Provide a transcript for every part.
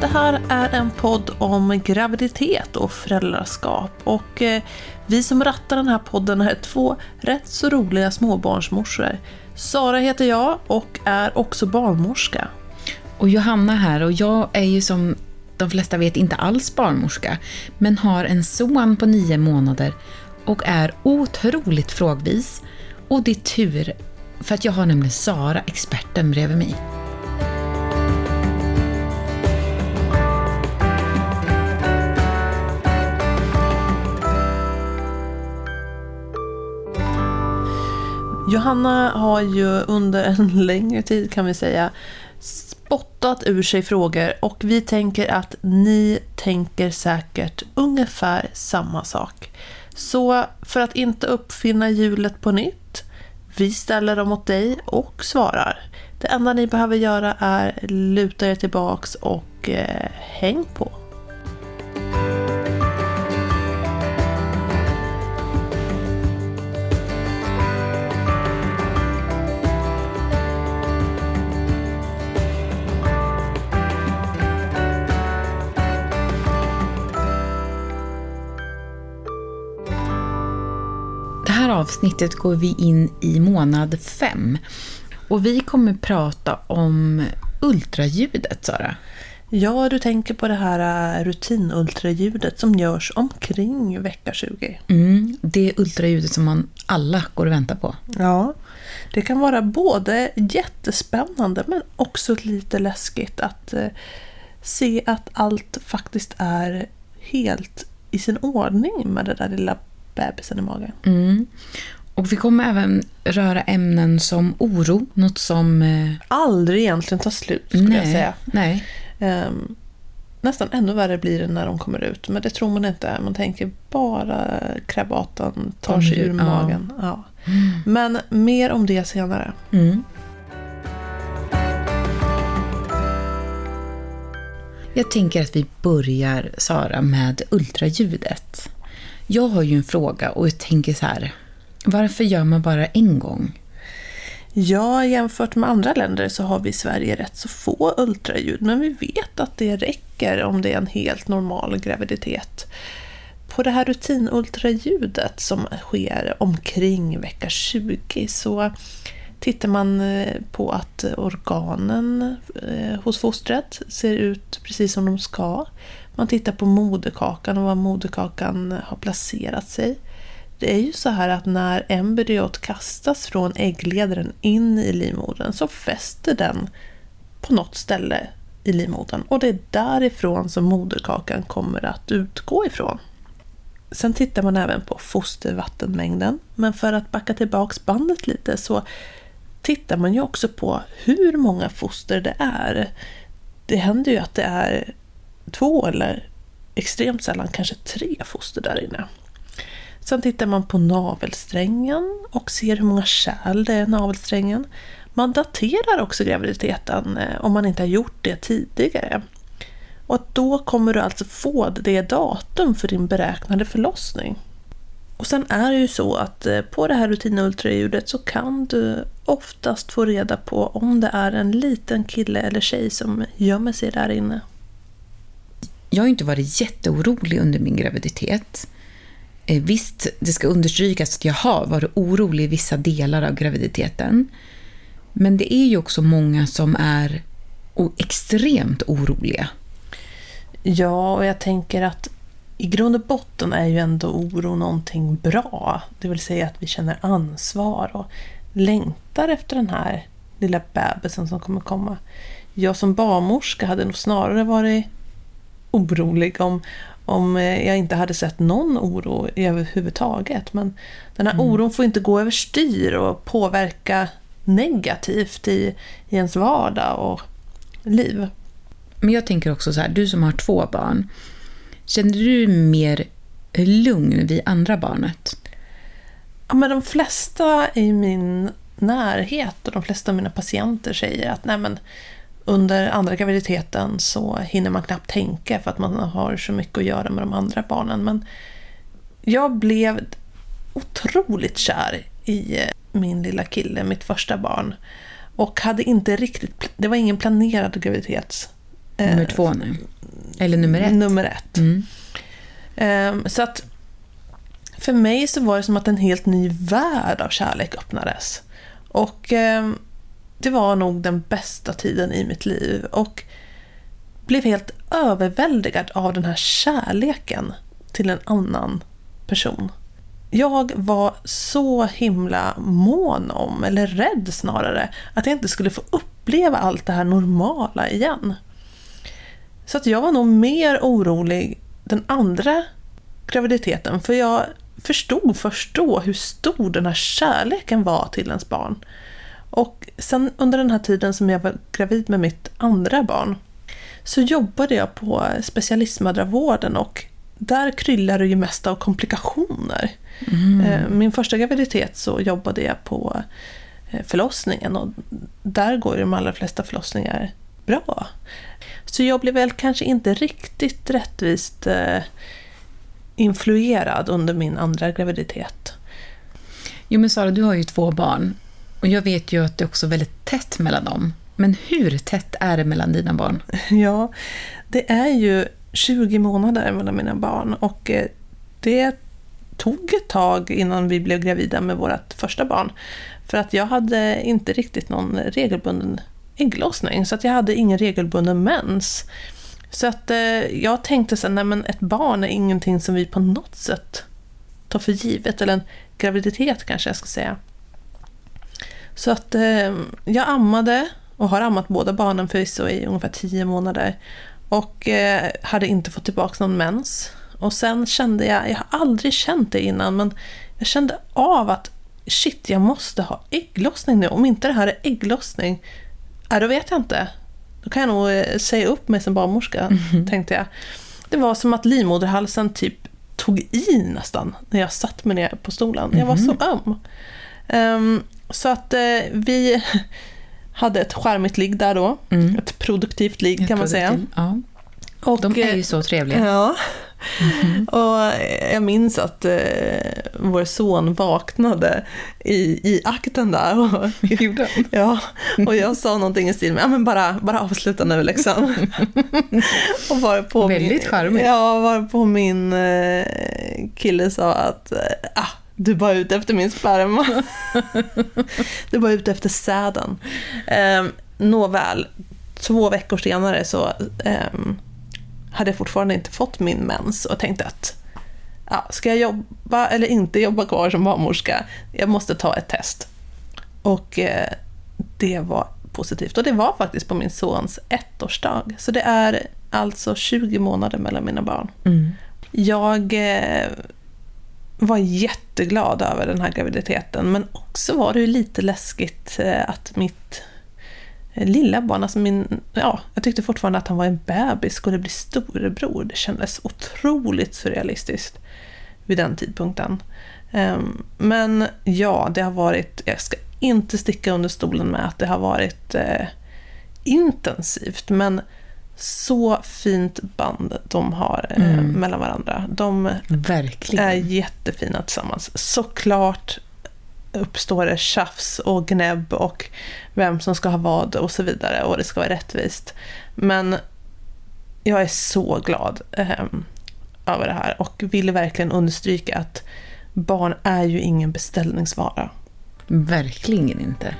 Det här är en podd om graviditet och föräldraskap. Och eh, vi som rattar den här podden är två rätt så roliga småbarnsmorsor. Sara heter jag och är också barnmorska. Och Johanna här och jag är ju som de flesta vet inte alls barnmorska, men har en son på nio månader och är otroligt frågvis. Och det är tur, för att jag har nämligen Sara, experten, bredvid mig. Johanna har ju under en längre tid kan vi säga spottat ur sig frågor och vi tänker att ni tänker säkert ungefär samma sak. Så för att inte uppfinna hjulet på nytt, vi ställer dem mot dig och svarar. Det enda ni behöver göra är luta er tillbaks och eh, häng på. Avsnittet går vi in i månad fem. Och vi kommer prata om ultraljudet, Sara. Ja, du tänker på det här äh, rutinultraljudet som görs omkring vecka 20. Mm, det ultraljudet som man alla går och väntar på. Ja, det kan vara både jättespännande men också lite läskigt att eh, se att allt faktiskt är helt i sin ordning med det där lilla bebisen i magen. Mm. Och vi kommer även röra ämnen som oro, något som... Eh, Aldrig egentligen tar slut skulle jag säga. nej. Ehm, nästan ännu värre blir det när de kommer ut, men det tror man inte. Man tänker bara krabatan tar Om sig ur ja. magen. Ja. Men mer om det senare. Mm. Jag tänker att vi börjar, Sara, med ultraljudet. Jag har ju en fråga och jag tänker så här. Varför gör man bara en gång? Ja, jämfört med andra länder så har vi i Sverige rätt så få ultraljud, men vi vet att det räcker om det är en helt normal graviditet. På det här rutinultraljudet som sker omkring vecka 20 så tittar man eh, på att organen eh, hos fostret ser ut precis som de ska. Man tittar på moderkakan och var moderkakan har placerat sig. Det är ju så här att när embryot kastas från äggledaren in i livmodern så fäster den på något ställe i livmodern och det är därifrån som moderkakan kommer att utgå ifrån. Sen tittar man även på fostervattenmängden, men för att backa tillbaks bandet lite så tittar man ju också på hur många foster det är. Det händer ju att det är två eller extremt sällan kanske tre foster där inne. Sen tittar man på navelsträngen och ser hur många kärl det är i navelsträngen. Man daterar också graviditeten eh, om man inte har gjort det tidigare. Och då kommer du alltså få det datum för din beräknade förlossning. Och sen är det ju så att eh, på det här rutinultraljudet så kan du oftast få reda på om det är en liten kille eller tjej som gömmer sig där inne. Jag har ju inte varit jätteorolig under min graviditet. Eh, visst, det ska understrykas att jag har varit orolig i vissa delar av graviditeten. Men det är ju också många som är extremt oroliga. Ja, och jag tänker att i grund och botten är ju ändå oro någonting bra. Det vill säga att vi känner ansvar och längtar efter den här lilla bebisen som kommer komma. Jag som barnmorska hade nog snarare varit orolig om, om eh, jag inte hade sett någon oro överhuvudtaget. Men den här oron får inte gå överstyr och påverka negativt i, i ens vardag och liv. Men jag tänker också så här, du som har två barn. Känner du mer lugn vid andra barnet? Ja, men de flesta i min närhet och de flesta av mina patienter säger att nej, men under andra graviditeten så hinner man knappt tänka för att man har så mycket att göra med de andra barnen. Men jag blev otroligt kär i eh, min lilla kille, mitt första barn. Och hade inte riktigt, det var ingen planerad graviditet Eh, Nummer två nu. Eller nummer ett. Nummer ett. Mm. Ehm, så att för mig så var det som att en helt ny värld av kärlek öppnades. Och ehm, det var nog den bästa tiden i mitt liv. Och blev helt överväldigad av den här kärleken till en annan person. Jag var så himla mån om, eller rädd snarare, att jag inte skulle få uppleva allt det här normala igen. Så att jag var nog mer orolig den andra graviditeten, för jag förstod först då hur stor den här kärleken var till ens barn. Och sen under den här tiden som jag var gravid med mitt andra barn så jobbade jag på specialistmödravården och där kryllade det ju mest av komplikationer. Mm. Min första graviditet så jobbade jag på eh, förlossningen och där går ju de allra flesta förlossningar bra. Så jag blev väl kanske inte riktigt rättvist eh, influerad under min andra graviditet. Jo men Sara, du har ju två barn. Och jag vet ju att det är också väldigt tätt mellan dem. Men hur tätt är det mellan dina barn? Ja, det är ju 20 månader mellan mina barn och eh, det tog ett tag innan vi blev gravida med vårt första barn. För att jag hade inte riktigt någon regelbunden ägglossning, så att jag hade ingen regelbunden mens. Så att eh, jag tänkte så nej men ett barn är ingenting som vi på något sätt tar för givet, eller en graviditet kanske jag ska säga. Så att eh, jag ammade och har ammat båda barnen förvisso i ungefär tio månader. Och eh, hade inte fått tillbaka någon mens. Och sen kände jag, jag har aldrig känt det innan, men jag kände av att shit, jag måste ha ägglossning nu. Om inte det här är ägglossning, äh, då vet jag inte. Då kan jag nog eh, säga upp mig som barnmorska, mm -hmm. tänkte jag. Det var som att livmoderhalsen typ tog i nästan när jag satt mig ner på stolen. Jag var så mhm. öm. Um, så att eh, vi hade ett charmigt ligg där då. Mm. Ett produktivt ligg kan man säga. Ja. Och, De är ju så trevliga. Ja. Mm. Och jag minns att eh, vår son vaknade i, i akten där. Och, ja, och jag sa någonting i stil med, ja men bara, bara avsluta nu liksom. och var på Väldigt charmigt. Ja, var på min eh, kille sa att, eh, ah, du bara ute efter min sperma. du bara ute efter säden. Eh, Nåväl, två veckor senare så eh, hade jag fortfarande inte fått min mens och tänkte att ja, ska jag jobba eller inte jobba kvar som barnmorska? Jag måste ta ett test. Och eh, det var positivt. Och det var faktiskt på min sons ettårsdag. Så det är alltså 20 månader mellan mina barn. Mm. Jag eh, var jätteglad över den här graviditeten, men också var det lite läskigt eh, att mitt eh, lilla barn, alltså min, ja, jag tyckte fortfarande att han var en bebis, skulle bli storebror. Det kändes otroligt surrealistiskt vid den tidpunkten. Ehm, men ja, det har varit, jag ska inte sticka under stolen med att det har varit eh, intensivt, men så fint band de har eh, mm. mellan varandra. De Verkligen. är jättefina tillsammans. Såklart uppstår det tjafs och gnäbb och vem som ska ha vad och så vidare och det ska vara rättvist. Men jag är så glad eh, över det här och vill verkligen understryka att barn är ju ingen beställningsvara. Verkligen inte.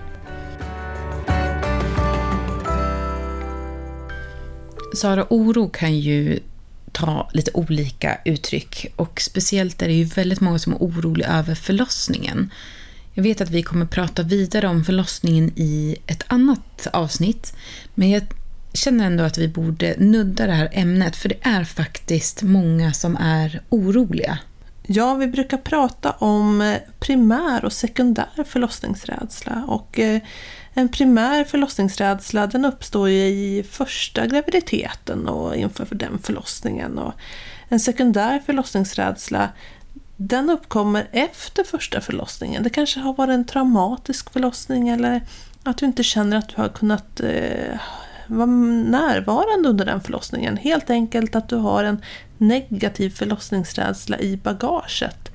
Sara, oro kan ju ta lite olika uttryck och speciellt är det ju väldigt många som är oroliga över förlossningen. Jag vet att vi kommer prata vidare om förlossningen i ett annat avsnitt, men jag känner ändå att vi borde nudda det här ämnet, för det är faktiskt många som är oroliga. Ja, vi brukar prata om primär och sekundär förlossningsrädsla och eh, en primär förlossningsrädsla den uppstår ju i första graviditeten och inför den förlossningen. Och en sekundär förlossningsrädsla den uppkommer efter första förlossningen. Det kanske har varit en traumatisk förlossning eller att du inte känner att du har kunnat eh, vara närvarande under den förlossningen. Helt enkelt att du har en negativ förlossningsrädsla i bagaget.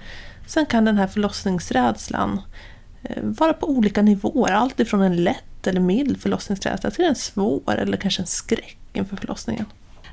Sen kan den här förlossningsrädslan Eh, Eh, vara på olika nivåer. Allt ifrån en lätt lätt eller mild förlossningsrädsla till en svår eller kanske en skräck inför förlossningen.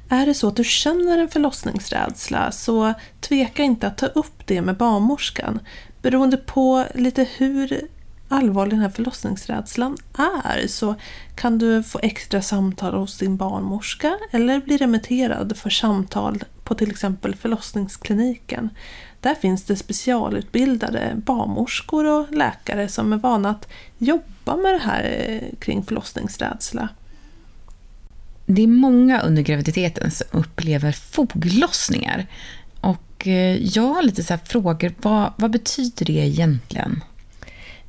Är det så att du känner en förlossningsrädsla så tveka inte att ta upp det med barnmorskan. Beroende på lite hur allvarlig den här förlossningsrädslan är så kan du få extra samtal hos din barnmorska eller bli remitterad för samtal på till exempel förlossningskliniken. Där finns det specialutbildade barnmorskor och läkare som är vana att jobba med det här eh, kring förlossningsrädsla. Det är många under graviditeten som upplever foglossningar. Och eh, jag har lite så frågor, vad, vad betyder det egentligen?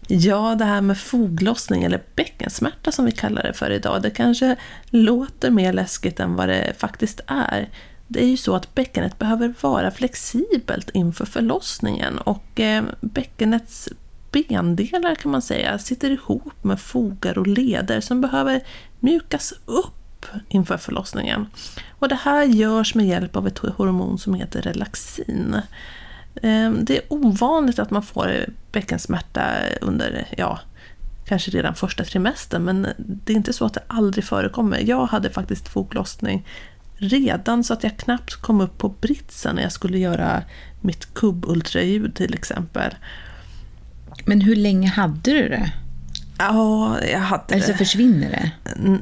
Ja, det här med foglossning, eller bäckensmärta som vi kallar det för idag, det kanske låter mer läskigt än vad det faktiskt är. Det är ju så att bäckenet behöver vara flexibelt inför förlossningen och eh, bäckenets bendelar kan man säga sitter ihop med fogar och leder som behöver mjukas upp inför förlossningen. Och det här görs med hjälp av ett hormon som heter relaxin. Ehm, det är ovanligt att man får bäckensmärta under, ja, kanske redan första trimestern, men det är inte så att det aldrig förekommer. Jag hade faktiskt foglossning redan så att jag knappt kom upp på britsen när jag skulle göra mitt kubbultraljud till exempel. Men hur länge hade du det? Ja, jag hade Eller så det. försvinner det?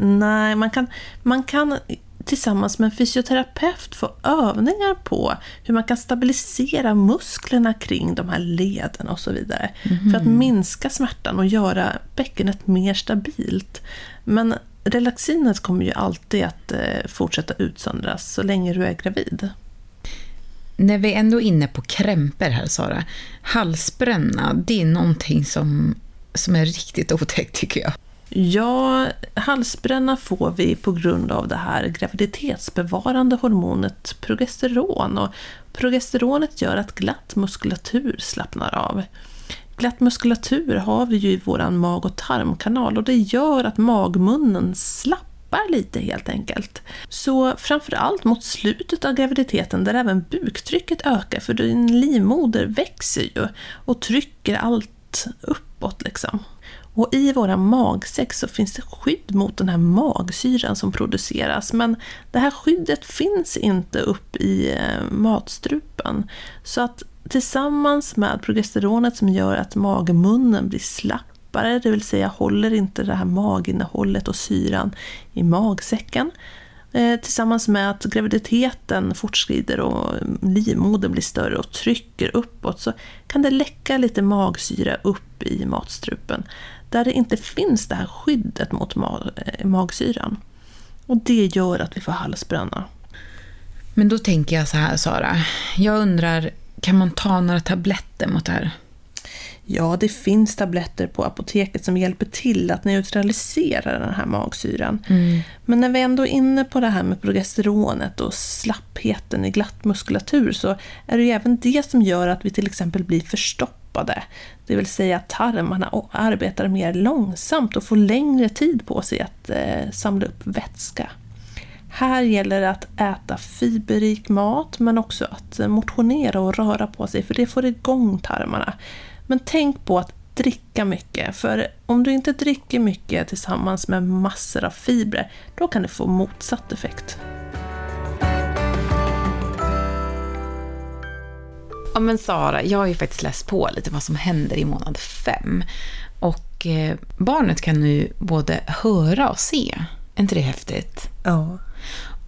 Nej, man kan, man kan tillsammans med en fysioterapeut få övningar på hur man kan stabilisera musklerna kring de här leden och så vidare. För att minska smärtan och göra bäckenet mer stabilt. Men relaxinet kommer ju alltid att eh, fortsätta utsöndras så länge du är gravid. När vi ändå är inne på krämpor här, Sara. Halsbränna, det är någonting som, som är riktigt otäckt tycker jag. Ja, halsbränna får vi på grund av det här graviditetsbevarande hormonet progesteron. Och progesteronet gör att glatt muskulatur slappnar av. Glatt muskulatur har vi ju i vår mag och tarmkanal och det gör att magmunnen slappar lite helt enkelt. Så framförallt mot slutet av graviditeten där även buktrycket ökar för din livmoder växer ju och trycker allt uppåt liksom. Och i våra magsäck så finns det skydd mot den här magsyran som produceras. Men det här skyddet finns inte upp i eh, matstrupen. Så att tillsammans med progesteronet som gör att magmunnen blir slappare, det vill säga håller inte det här maginnehållet och syran i magsäcken. Eh, tillsammans med att graviditeten fortskrider och livmodern blir större och trycker uppåt så kan det läcka lite magsyra upp i matstrupen där det inte finns det här skyddet mot mag eh, magsyran. Och det gör att vi får halsbränna. Men då tänker jag så här, Sara. Jag undrar, kan man ta några tabletter mot det här? Ja, det finns tabletter på apoteket som hjälper till att neutralisera den här magsyran. Men när vi ändå är inne på det här med progesteronet och slappheten i glatt muskulatur så är det ju även det som gör att vi till exempel blir förstoppade. Det vill säga att tarmarna arbetar mer långsamt och får längre tid på sig att eh, samla upp vätska. Här gäller det att äta fiberrik mat men också att motionera och röra på sig för det får igång tarmarna. Men tänk på att dricka mycket, för om du inte dricker mycket tillsammans med massor av fibrer, då kan det få motsatt effekt. Ja men Sara, jag har ju faktiskt läst på lite vad som händer i månad fem. Och eh, barnet kan nu både höra och se. Är inte det häftigt? Ja.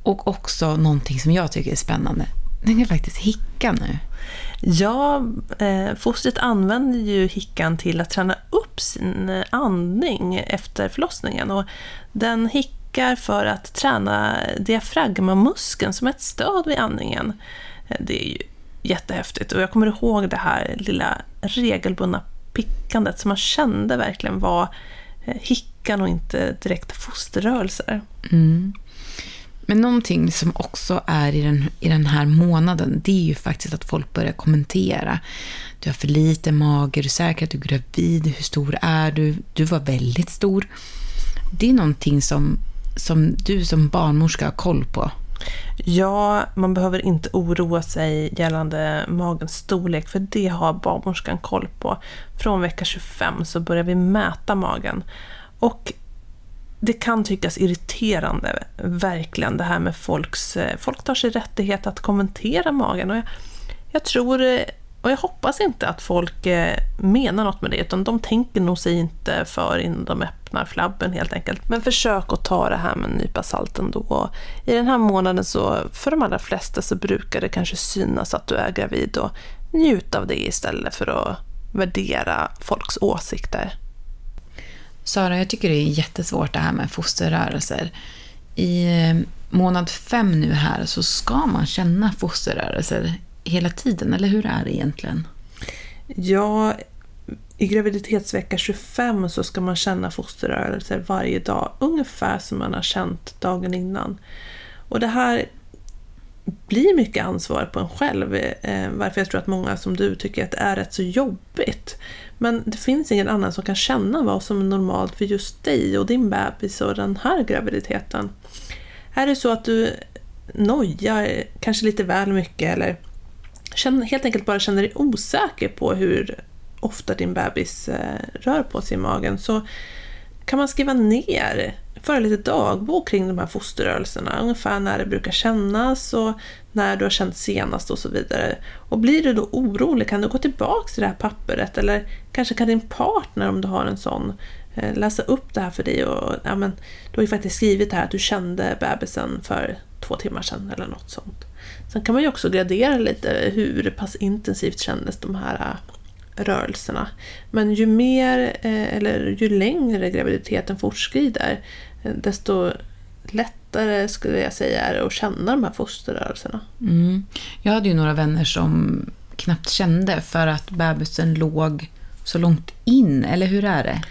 Och också någonting som jag tycker är spännande. Den kan faktiskt hicka nu. Ja, eh, fostret använder ju hickan till att träna upp sin andning efter förlossningen. Och den hickar för att träna diafragmamuskeln som ett stöd vid andningen. Eh, Det är ju jättehäftigt. Och jag kommer ihåg det här lilla regelbundna pickandet som man kände verkligen var eh, hickan och inte direkt fosterrörelser. Mm. Men någonting som också är i den, i den här månaden, det är ju faktiskt att folk börjar kommentera. Du har för lite mage, är du säker att du är gravid? Hur stor är du? Du var väldigt stor. Det är någonting som, som du som barnmorska har koll på. Ja, man behöver inte oroa sig gällande magens storlek för det har barnmorskan koll på. Från vecka 25 så börjar vi mäta magen. Och det kan tyckas irriterande, verkligen, det här med folks... Eh, folk tar sig rättighet att kommentera magen. Och jag, jag tror, eh, och jag hoppas inte att folk eh, menar något med det, utan de tänker nog sig inte för innan de öppnar flabben helt enkelt. Men försök att ta det här med en nypa salt ändå. Och I den här månaden så, för de allra flesta så brukar det kanske synas att du är gravid och njut av det istället för att värdera folks åsikter. Sara, jag tycker det är jättesvårt det här med fosterrörelser. I eh, månad fem nu här så ska man känna fosterrörelser hela tiden, eller hur är det egentligen? Ja, i graviditetsvecka 25 så ska man känna fosterrörelser varje dag, ungefär som man har känt dagen innan. Och det här blir mycket ansvar på en själv, eh, varför jag tror att många som du tycker att det är rätt så jobbigt. Men det finns ingen annan som kan känna vad som är normalt för just dig och din bebis och den här graviditeten. Är det så att du nojar kanske lite väl mycket eller känner, helt enkelt bara känner dig osäker på hur ofta din bebis eh, rör på sig i magen så kan man skriva ner, föra lite dagbok kring de här fosterrörelserna, ungefär när det brukar kännas och när du har känt senast och så vidare. Och blir du då orolig kan du gå tillbaka till det här pappret eller kanske kan din partner, om du har en sån, eh, läsa upp det här för dig och ja, men, du har ju faktiskt skrivit här att du kände bebisen för två timmar sedan eller något sånt. Sen kan man ju också gradera lite hur pass intensivt kändes de här rörelserna. Men ju mer, eh, eller ju längre graviditeten fortskrider, eh, desto lättare skulle jag säga är det att känna de här fosterrörelserna. Mm. Jag hade ju några vänner som knappt kände för att bebisen låg så långt in, eller hur är det?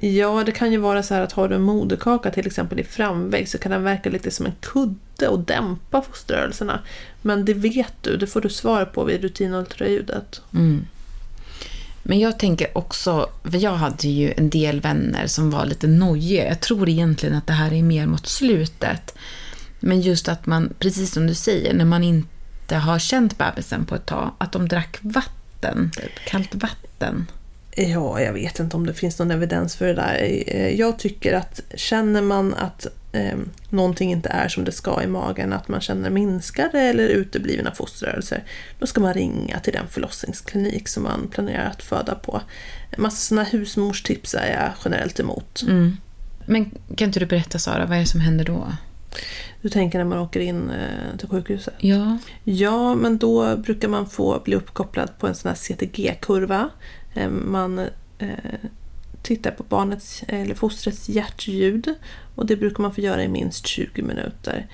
Ja, det kan ju vara så här att har du en moderkaka till exempel i framväg så kan den verka lite som en kudde och dämpa fosterrörelserna. Men det vet du, det får du svar på vid rutinultraljudet. Mm. Men jag tänker också, för jag hade ju en del vänner som var lite nojiga. Jag tror egentligen att det här är mer mot slutet. Men just att man, precis som du säger, när man inte har känt bebisen på ett tag, att de drack vatten, typ kallt vatten. Ja, jag vet inte om det finns någon evidens för det där. Eh, Jag tycker att känner man att eh, någonting inte är som det ska i magen, att man känner minskade eller uteblivna fosterrörelser, då ska man ringa till den förlossningsklinik som man planerar att föda på. En massa sådana husmorstips är jag generellt emot. Mm. Men kan inte du berätta Sara, vad är det som händer då? Du tänker när man åker in eh, till sjukhuset? Ja. Ja, men då brukar man få bli uppkopplad på en sån här CTG-kurva. Eh, man eh, tittar på barnets eller fostrets hjärtljud och det brukar man få göra i minst 20 minuter.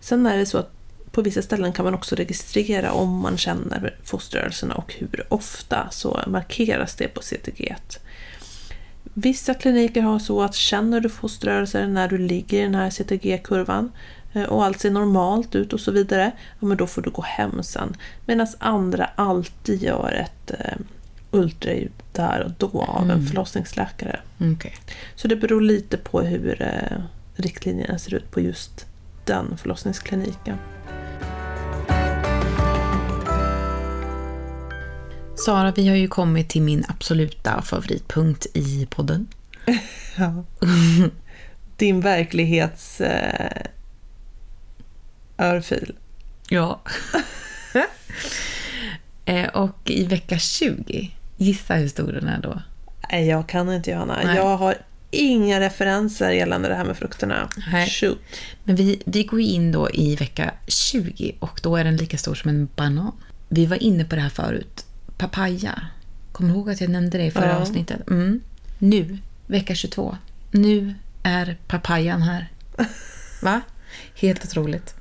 Sen är det så att på vissa ställen kan man också registrera om man känner fosterrörelserna och hur ofta så markeras det på CTG. Vissa kliniker har så att känner du fosterrörelser när du ligger i den här CTG-kurvan eh, och allt ser normalt ut och så vidare, ja, men då får du gå hem sen. Medan andra alltid gör ett ultraljud där och då av en Mm. förlossningsläkare. Okej. Så det beror lite på hur eh, riktlinjerna ser ut på just den förlossningskliniken. Sara, vi har ju kommit till min absoluta favoritpunkt i podden. Ja. Din verklighets eh, örfil. Ja. eh, och i vecka 20, gissa hur stor den är då? Nej, jag kan inte Johanna. Nej. Jag har inga referenser gällande det här med frukterna. Nej. Shoot. Men vi, vi går in då i vecka 20 och då är den lika stor som en banan. Vi var inne på det här förut. Papaya. Kommer du ihåg att jag nämnde det i förra Ja. avsnittet? Mm. Nu, vecka 22. Nu är papayan här. Va? Helt otroligt.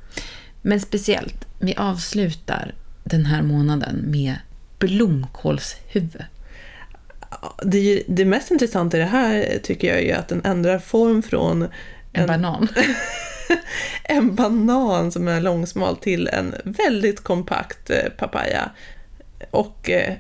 Men speciellt, vi avslutar den här månaden med blomkålshuvud. Det, det mest intressanta i det här tycker jag är att den ändrar form från En, en, banan. en banan som är långsmal till en väldigt kompakt eh, papaya. Och eh,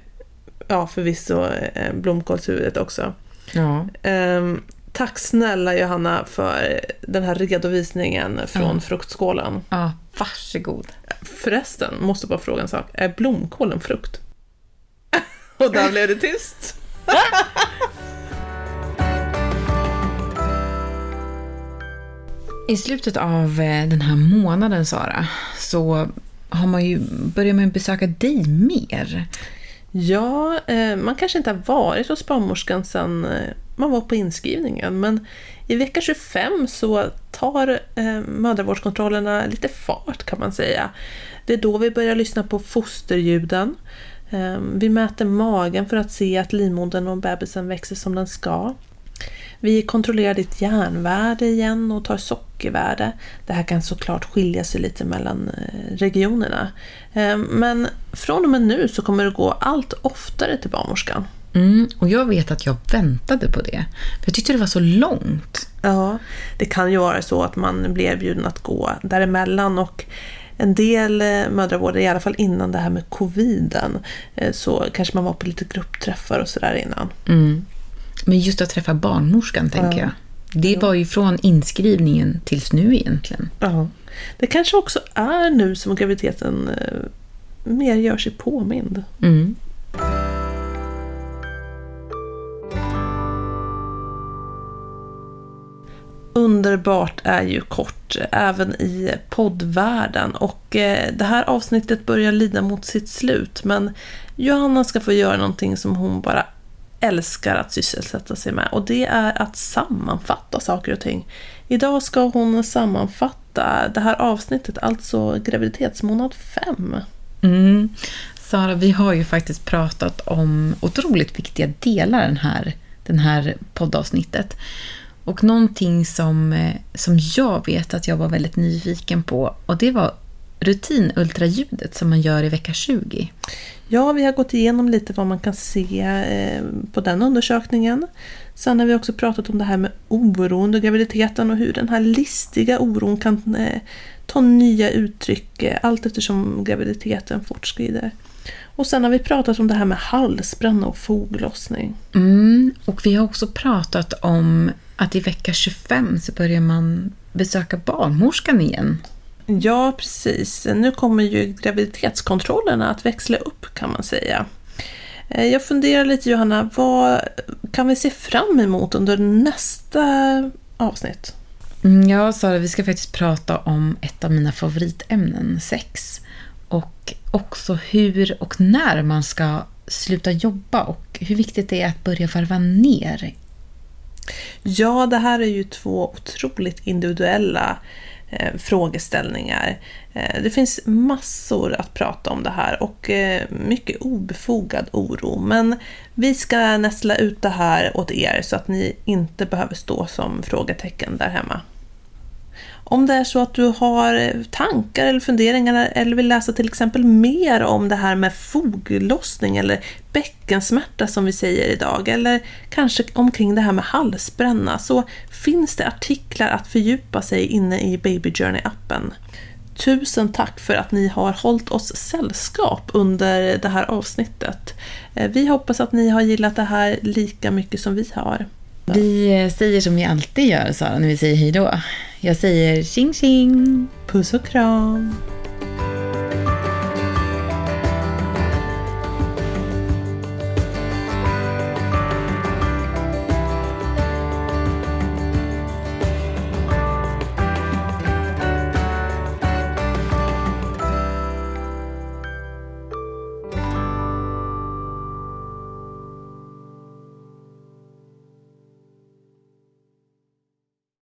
ja, förvisso eh, blomkålshuvudet också. Ja. Ehm, tack snälla Johanna för den här redovisningen från Ja. fruktskålen. ja, varsågod. Förresten, måste bara fråga en sak. Är blomkål en frukt? Och där blev det tyst. I slutet av eh, den här månaden, Sara, så har man ju, börjar man besöka dig mer. Ja, eh, man kanske inte har varit hos barnmorskan sedan eh, man var på inskrivningen, men i vecka 25 så tar mödravårdskontrollerna lite fart kan man säga. Det är då vi börjar lyssna på fosterljuden. Eh, vi mäter magen för att se att livmodern och bebisen växer som den ska. Vi kontrollerar ditt järnvärde igen och tar sockervärde. Det här kan såklart skilja sig lite mellan eh, regionerna. Eh, men från och med nu så kommer du gå allt oftare till barnmorskan. Mm, och jag vet att jag väntade på det. För jag tyckte det var så långt. Ja, det kan ju vara så att man blir erbjuden att gå däremellan och en del eh, mödravård, i alla fall innan det här med coviden, så kanske man var på lite gruppträffar och sådär innan. Mm. Men just att träffa barnmorskan, tänker ja. jag. Det var ju från inskrivningen tills nu egentligen. Ja. Det kanske också är nu som graviditeten eh, mer gör sig påmind. Mm. Underbart är ju kort, även i poddvärlden. Och eh, det här avsnittet börjar lida mot sitt slut, men Johanna ska få göra någonting som hon bara älskar att sysselsätta sig med och det är att sammanfatta saker och ting. Idag ska hon sammanfatta det här avsnittet, alltså graviditetsmånad 5. Mm. Sara, vi har ju faktiskt pratat om otroligt viktiga delar den här, den här poddavsnittet. Och någonting som, eh, som jag vet att jag var väldigt nyfiken på och det var rutinultraljudet som man gör i vecka 20. Ja, vi har gått igenom lite vad man kan se eh, på den undersökningen. Sen har vi också pratat om det här med oro under graviditeten och hur den här listiga oron kan eh, ta nya uttryck allt eftersom graviditeten fortskrider. Och sen har vi pratat om det här med halsbränna och foglossning. Mm, och vi har också pratat om att i vecka 25 så börjar man besöka barnmorskan igen. Ja, precis. Nu kommer ju graviditetskontrollerna att växla upp kan man säga. Eh, jag funderar lite Johanna, vad kan vi se fram emot under nästa avsnitt? Mm, ja, Sara, vi ska faktiskt prata om ett av mina favoritämnen, sex. Och också hur och när man ska sluta jobba och hur viktigt det är att börja varva ner. Ja, det här är ju två otroligt individuella eh, frågeställningar. Eh, det finns massor att prata om det här och eh, mycket obefogad oro. Men vi ska nästla ut det här åt er så att ni inte behöver stå som frågetecken där hemma. Om det är så att du har eh, tankar eller funderingar eller vill läsa till exempel mer om det här med foglossning eller bäckensmärta som vi säger idag eller kanske omkring det här med halsbränna så finns det artiklar att fördjupa sig inne i Baby Journey-appen. Tusen tack för att ni har hållit oss sällskap under det här avsnittet. Eh, vi hoppas att ni har gillat det här lika mycket som vi har. Vi säger som vi alltid gör, Sara, när vi säger hej då. Jag säger tjing tjing! Puss och kram!